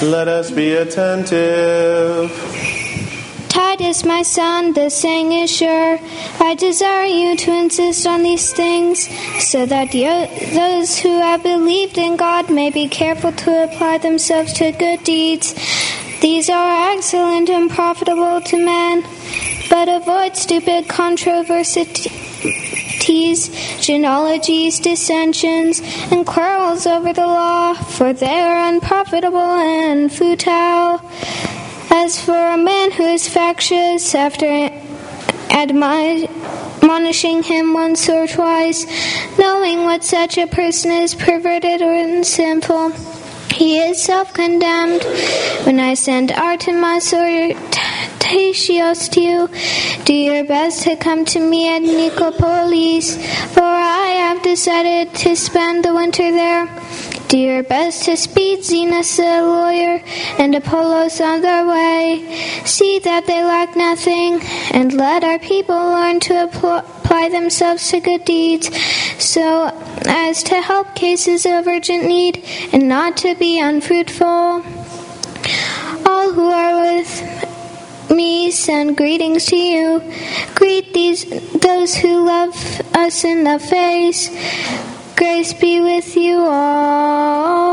Let us be attentive. Titus, my son, the saying is sure. I desire you to insist on these things, so that you, those who have believed in God may be careful to apply themselves to good deeds. These are excellent and profitable to men, but avoid stupid controversies, genealogies, dissensions, and quarrels over the law, for they are unprofitable and futile. As for a man who is factious, after admonishing him once or twice, knowing what such a person is perverted or sinful, he is self condemned. When I send Artemas or Tatios to you, do your best to come to me at Nicopolis, for I have decided to spend the winter there. Do your best to speed Zenas the lawyer and Apollos on their way. See that they lack nothing, and let our people learn to apply themselves to good deeds, so as to help cases of urgent need and not to be unfruitful. All who are with me send greetings to you. Greet these those who love us in the face. Grace be with you all.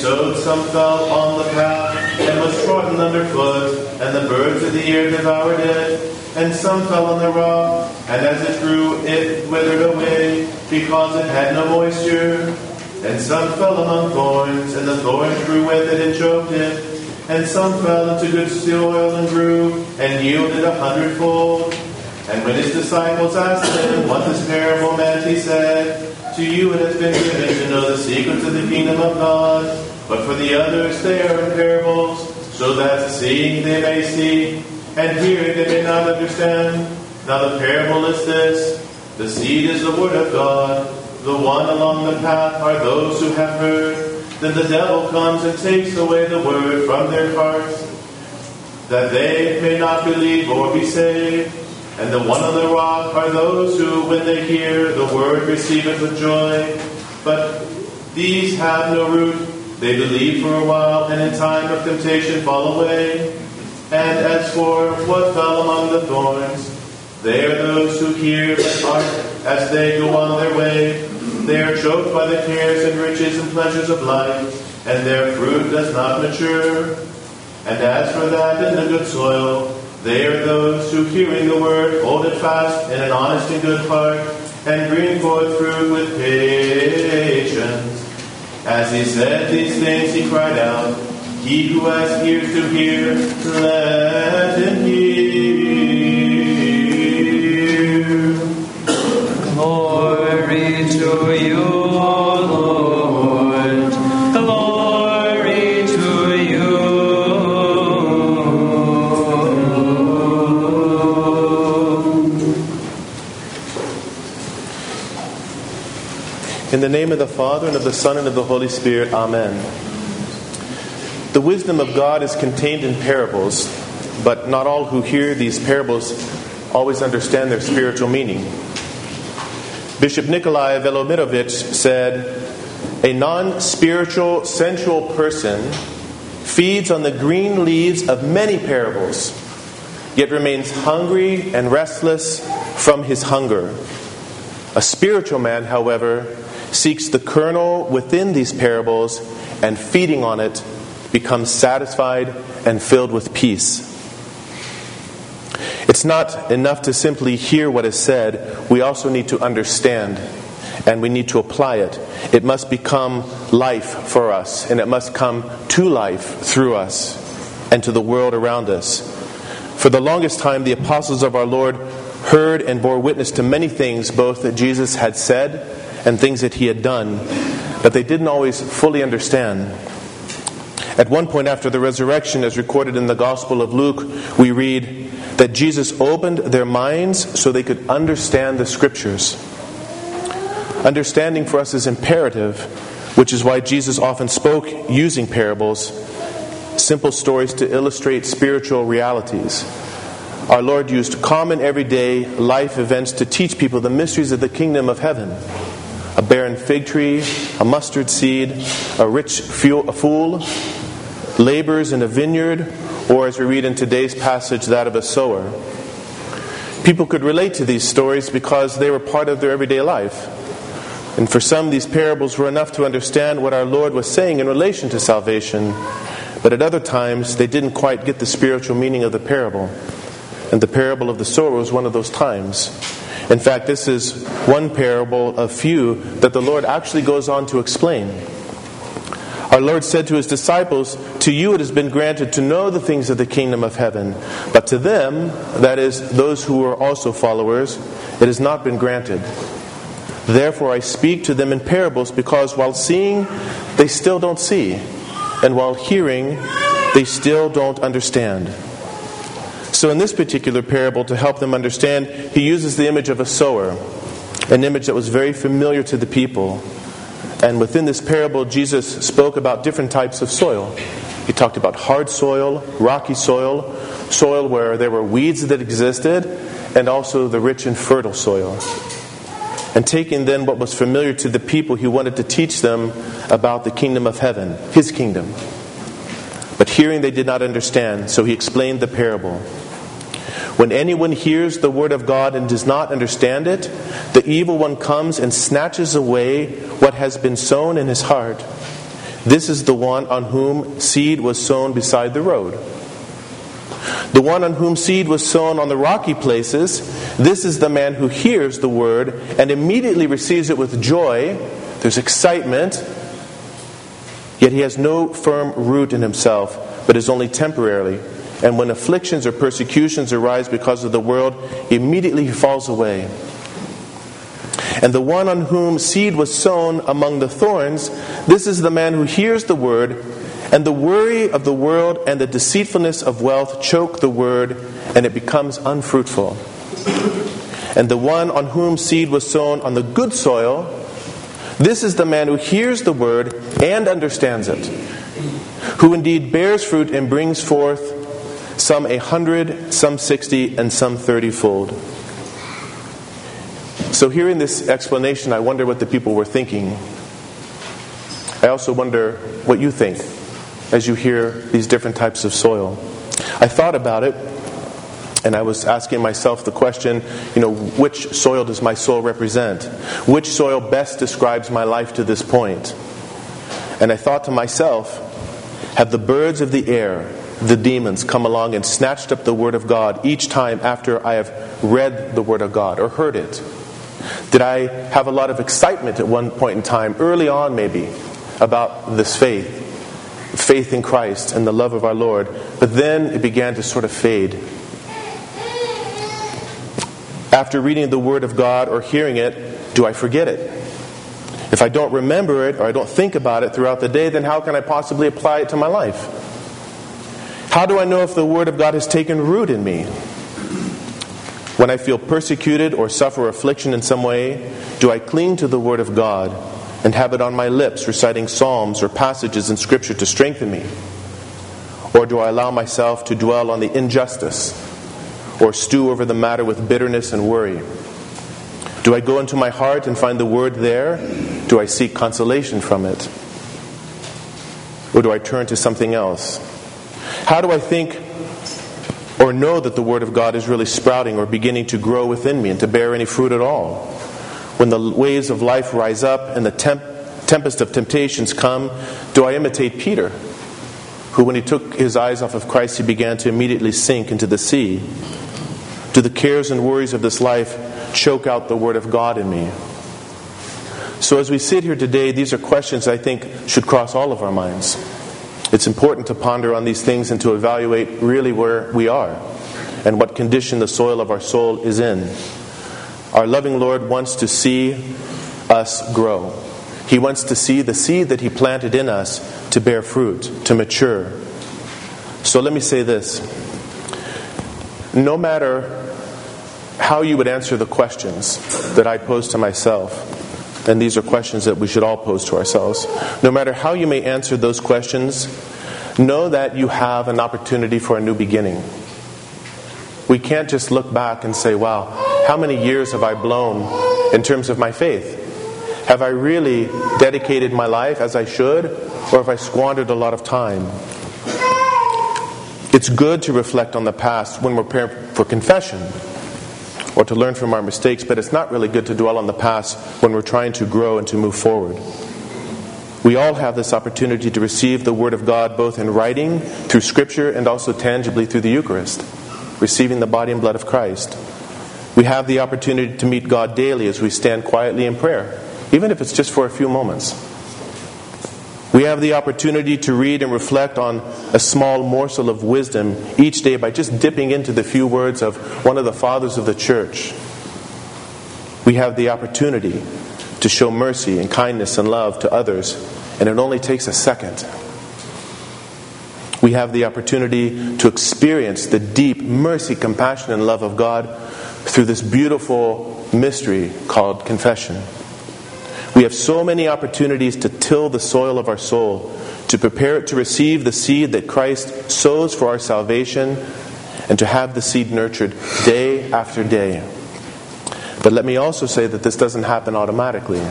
Sowed, some fell on the path and was trodden underfoot, and the birds of the air devoured it. And some fell on the rock, and as it grew, it withered away, because it had no moisture. And some fell among thorns, and the thorns grew with it and choked it. And some fell into good soil and grew, and yielded a hundredfold. And when his disciples asked him what this parable meant, he said, To you it has been given to know the secrets of the kingdom of God, but for the others they are in parables, so that seeing they may see, and hearing they may not understand. Now the parable is this The seed is the word of God, the one along the path are those who have heard. Then the devil comes and takes away the word from their hearts that they may not believe or be saved. And the one on the rock are those who, when they hear the word, receive it with joy. But these have no root. They believe for a while, and in time of temptation fall away. And as for what fell among the thorns, they are those who hear but are, as they go on their way. They are choked by the cares and riches and pleasures of life, and their fruit does not mature. And as for that in the good soil, they are those who, hearing the word, hold it fast in an honest and good heart, and bring forth fruit with patience. As he said these things, he cried out, He who has ears to hear, let him hear. Glory to you, In the name of the Father, and of the Son, and of the Holy Spirit, Amen. The wisdom of God is contained in parables, but not all who hear these parables always understand their spiritual meaning. Bishop Nikolai Velimirovich said, A non spiritual, sensual person feeds on the green leaves of many parables, yet remains hungry and restless from his hunger. A spiritual man, however, seeks the kernel within these parables and feeding on it becomes satisfied and filled with peace. It's not enough to simply hear what is said, we also need to understand and we need to apply it. It must become life for us, and it must come to life through us and to the world around us. For the longest time, the apostles of our Lord heard and bore witness to many things, both that Jesus had said and things that he had done, that they didn't always fully understand. At one point after the resurrection, as recorded in the Gospel of Luke, we read that Jesus opened their minds so they could understand the Scriptures. Understanding for us is imperative, which is why Jesus often spoke using parables, simple stories to illustrate spiritual realities. Our Lord used common everyday life events to teach people the mysteries of the kingdom of heaven. A barren fig tree, a mustard seed, a rich fool, labors in a vineyard, or as we read in today's passage, that of a sower. People could relate to these stories because they were part of their everyday life. And for some, these parables were enough to understand what our Lord was saying in relation to salvation, but at other times, they didn't quite get the spiritual meaning of the parable. And the parable of the sower was one of those times. In fact, this is one parable of few that the Lord actually goes on to explain. Our Lord said to his disciples, To you it has been granted to know the things of the kingdom of heaven, but to them, that is, those who are also followers, it has not been granted. Therefore I speak to them in parables, because while seeing, they still don't see, and while hearing, they still don't understand. So, in this particular parable, to help them understand, he uses the image of a sower, an image that was very familiar to the people. And within this parable, Jesus spoke about different types of soil. He talked about hard soil, rocky soil, soil where there were weeds that existed, and also the rich and fertile soil. And taking then what was familiar to the people, he wanted to teach them about the kingdom of heaven, his kingdom. But hearing they did not understand, so he explained the parable. When anyone hears the word of God and does not understand it, the evil one comes and snatches away what has been sown in his heart. This is the one on whom seed was sown beside the road. The one on whom seed was sown on the rocky places, this is the man who hears the word and immediately receives it with joy. There's excitement, yet he has no firm root in himself, but is only temporarily and when afflictions or persecutions arise because of the world, immediately he falls away. And the one on whom seed was sown among the thorns, this is the man who hears the word, and the worry of the world and the deceitfulness of wealth choke the word, and it becomes unfruitful. And the one on whom seed was sown on the good soil, this is the man who hears the word and understands it, who indeed bears fruit and brings forth some a hundred, some sixty, and some thirty fold. So, hearing this explanation, I wonder what the people were thinking. I also wonder what you think as you hear these different types of soil. I thought about it, and I was asking myself the question you know, which soil does my soul represent? Which soil best describes my life to this point? And I thought to myself, have the birds of the air the demons come along and snatched up the Word of God each time after I have read the Word of God or heard it? Did I have a lot of excitement at one point in time, early on maybe, about this faith? Faith in Christ and the love of our Lord. But then it began to sort of fade. After reading the Word of God or hearing it, do I forget it? If I don't remember it or I don't think about it throughout the day, then how can I possibly apply it to my life? How do I know if the Word of God has taken root in me? When I feel persecuted or suffer affliction in some way, do I cling to the Word of God and have it on my lips, reciting psalms or passages in Scripture to strengthen me? Or do I allow myself to dwell on the injustice or stew over the matter with bitterness and worry? Do I go into my heart and find the Word there? Do I seek consolation from it? Or do I turn to something else? How do I think or know that the Word of God is really sprouting or beginning to grow within me and to bear any fruit at all? when the waves of life rise up and the temp- tempest of temptations come, do I imitate Peter, who, when he took his eyes off of Christ, he began to immediately sink into the sea? Do the cares and worries of this life choke out the Word of God in me? So, as we sit here today, these are questions I think should cross all of our minds. It's important to ponder on these things and to evaluate really where we are and what condition the soil of our soul is in. Our loving Lord wants to see us grow. He wants to see the seed that He planted in us to bear fruit, to mature. So let me say this no matter how you would answer the questions that I pose to myself, and these are questions that we should all pose to ourselves, no matter how you may answer those questions, know that you have an opportunity for a new beginning. We can't just look back and say, wow, how many years have I blown in terms of my faith? Have I really dedicated my life as I should, or have I squandered a lot of time? It's good to reflect on the past when we're preparing for confession or to learn from our mistakes, but it's not really good to dwell on the past when we're trying to grow and to move forward. We all have this opportunity to receive the Word of God both in writing, through Scripture, and also tangibly through the Eucharist, receiving the body and blood of Christ. We have the opportunity to meet God daily as we stand quietly in prayer, even if it's just for a few moments. We have the opportunity to read and reflect on a small morsel of wisdom each day by just dipping into the few words of one of the fathers of the church. We have the opportunity to show mercy and kindness and love to others, and it only takes a second. We have the opportunity to experience the deep mercy, compassion, and love of God through this beautiful mystery called confession. We have so many opportunities to till the soil of our soul, to prepare it to receive the seed that Christ sows for our salvation, and to have the seed nurtured day after day. But let me also say that this doesn't happen automatically.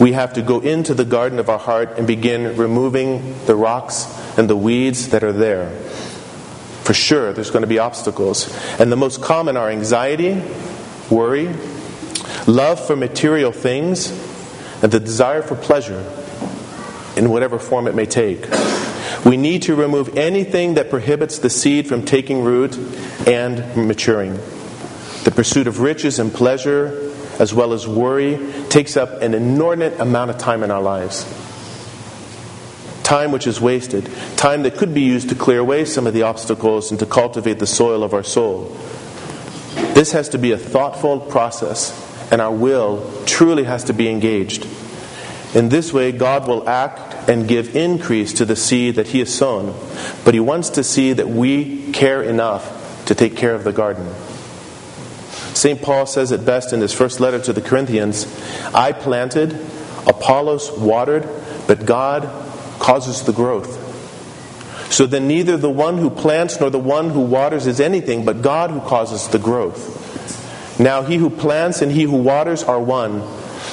We have to go into the garden of our heart and begin removing the rocks and the weeds that are there. For sure, there's going to be obstacles. And the most common are anxiety, worry, love for material things, and the desire for pleasure in whatever form it may take. We need to remove anything that prohibits the seed from taking root and maturing. The pursuit of riches and pleasure, as well as worry, takes up an inordinate amount of time in our lives. Time which is wasted, time that could be used to clear away some of the obstacles and to cultivate the soil of our soul. This has to be a thoughtful process, and our will truly has to be engaged. In this way, God will act and give increase to the seed that He has sown, but He wants to see that we care enough to take care of the garden. St. Paul says it best in his first letter to the Corinthians I planted, Apollos watered, but God causes the growth. So then, neither the one who plants nor the one who waters is anything, but God who causes the growth. Now, he who plants and he who waters are one,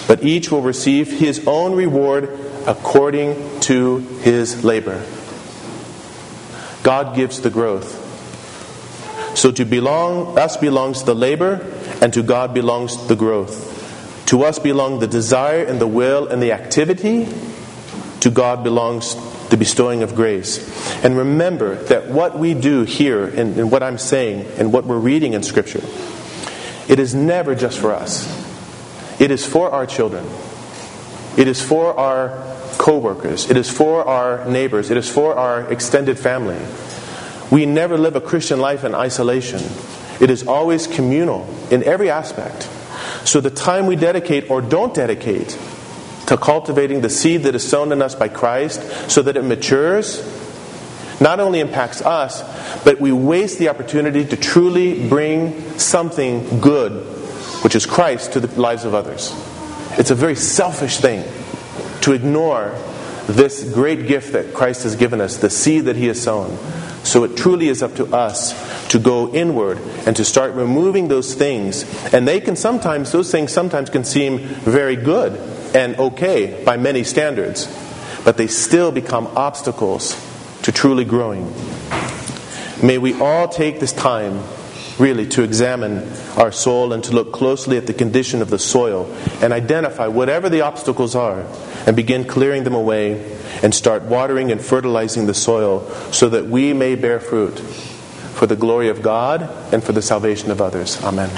but each will receive his own reward according to his labor. God gives the growth. So to belong, us belongs the labor, and to God belongs the growth. To us belong the desire and the will and the activity. To God belongs the bestowing of grace. And remember that what we do here, and, and what I'm saying, and what we're reading in Scripture, it is never just for us. It is for our children. It is for our co workers. It is for our neighbors. It is for our extended family. We never live a Christian life in isolation. It is always communal in every aspect. So the time we dedicate or don't dedicate to cultivating the seed that is sown in us by Christ so that it matures not only impacts us, but we waste the opportunity to truly bring something good, which is Christ, to the lives of others. It's a very selfish thing to ignore this great gift that Christ has given us, the seed that He has sown. So it truly is up to us to go inward and to start removing those things. And they can sometimes, those things sometimes can seem very good and okay by many standards, but they still become obstacles to truly growing. May we all take this time really to examine our soul and to look closely at the condition of the soil and identify whatever the obstacles are and begin clearing them away and start watering and fertilizing the soil so that we may bear fruit for the glory of God and for the salvation of others. Amen.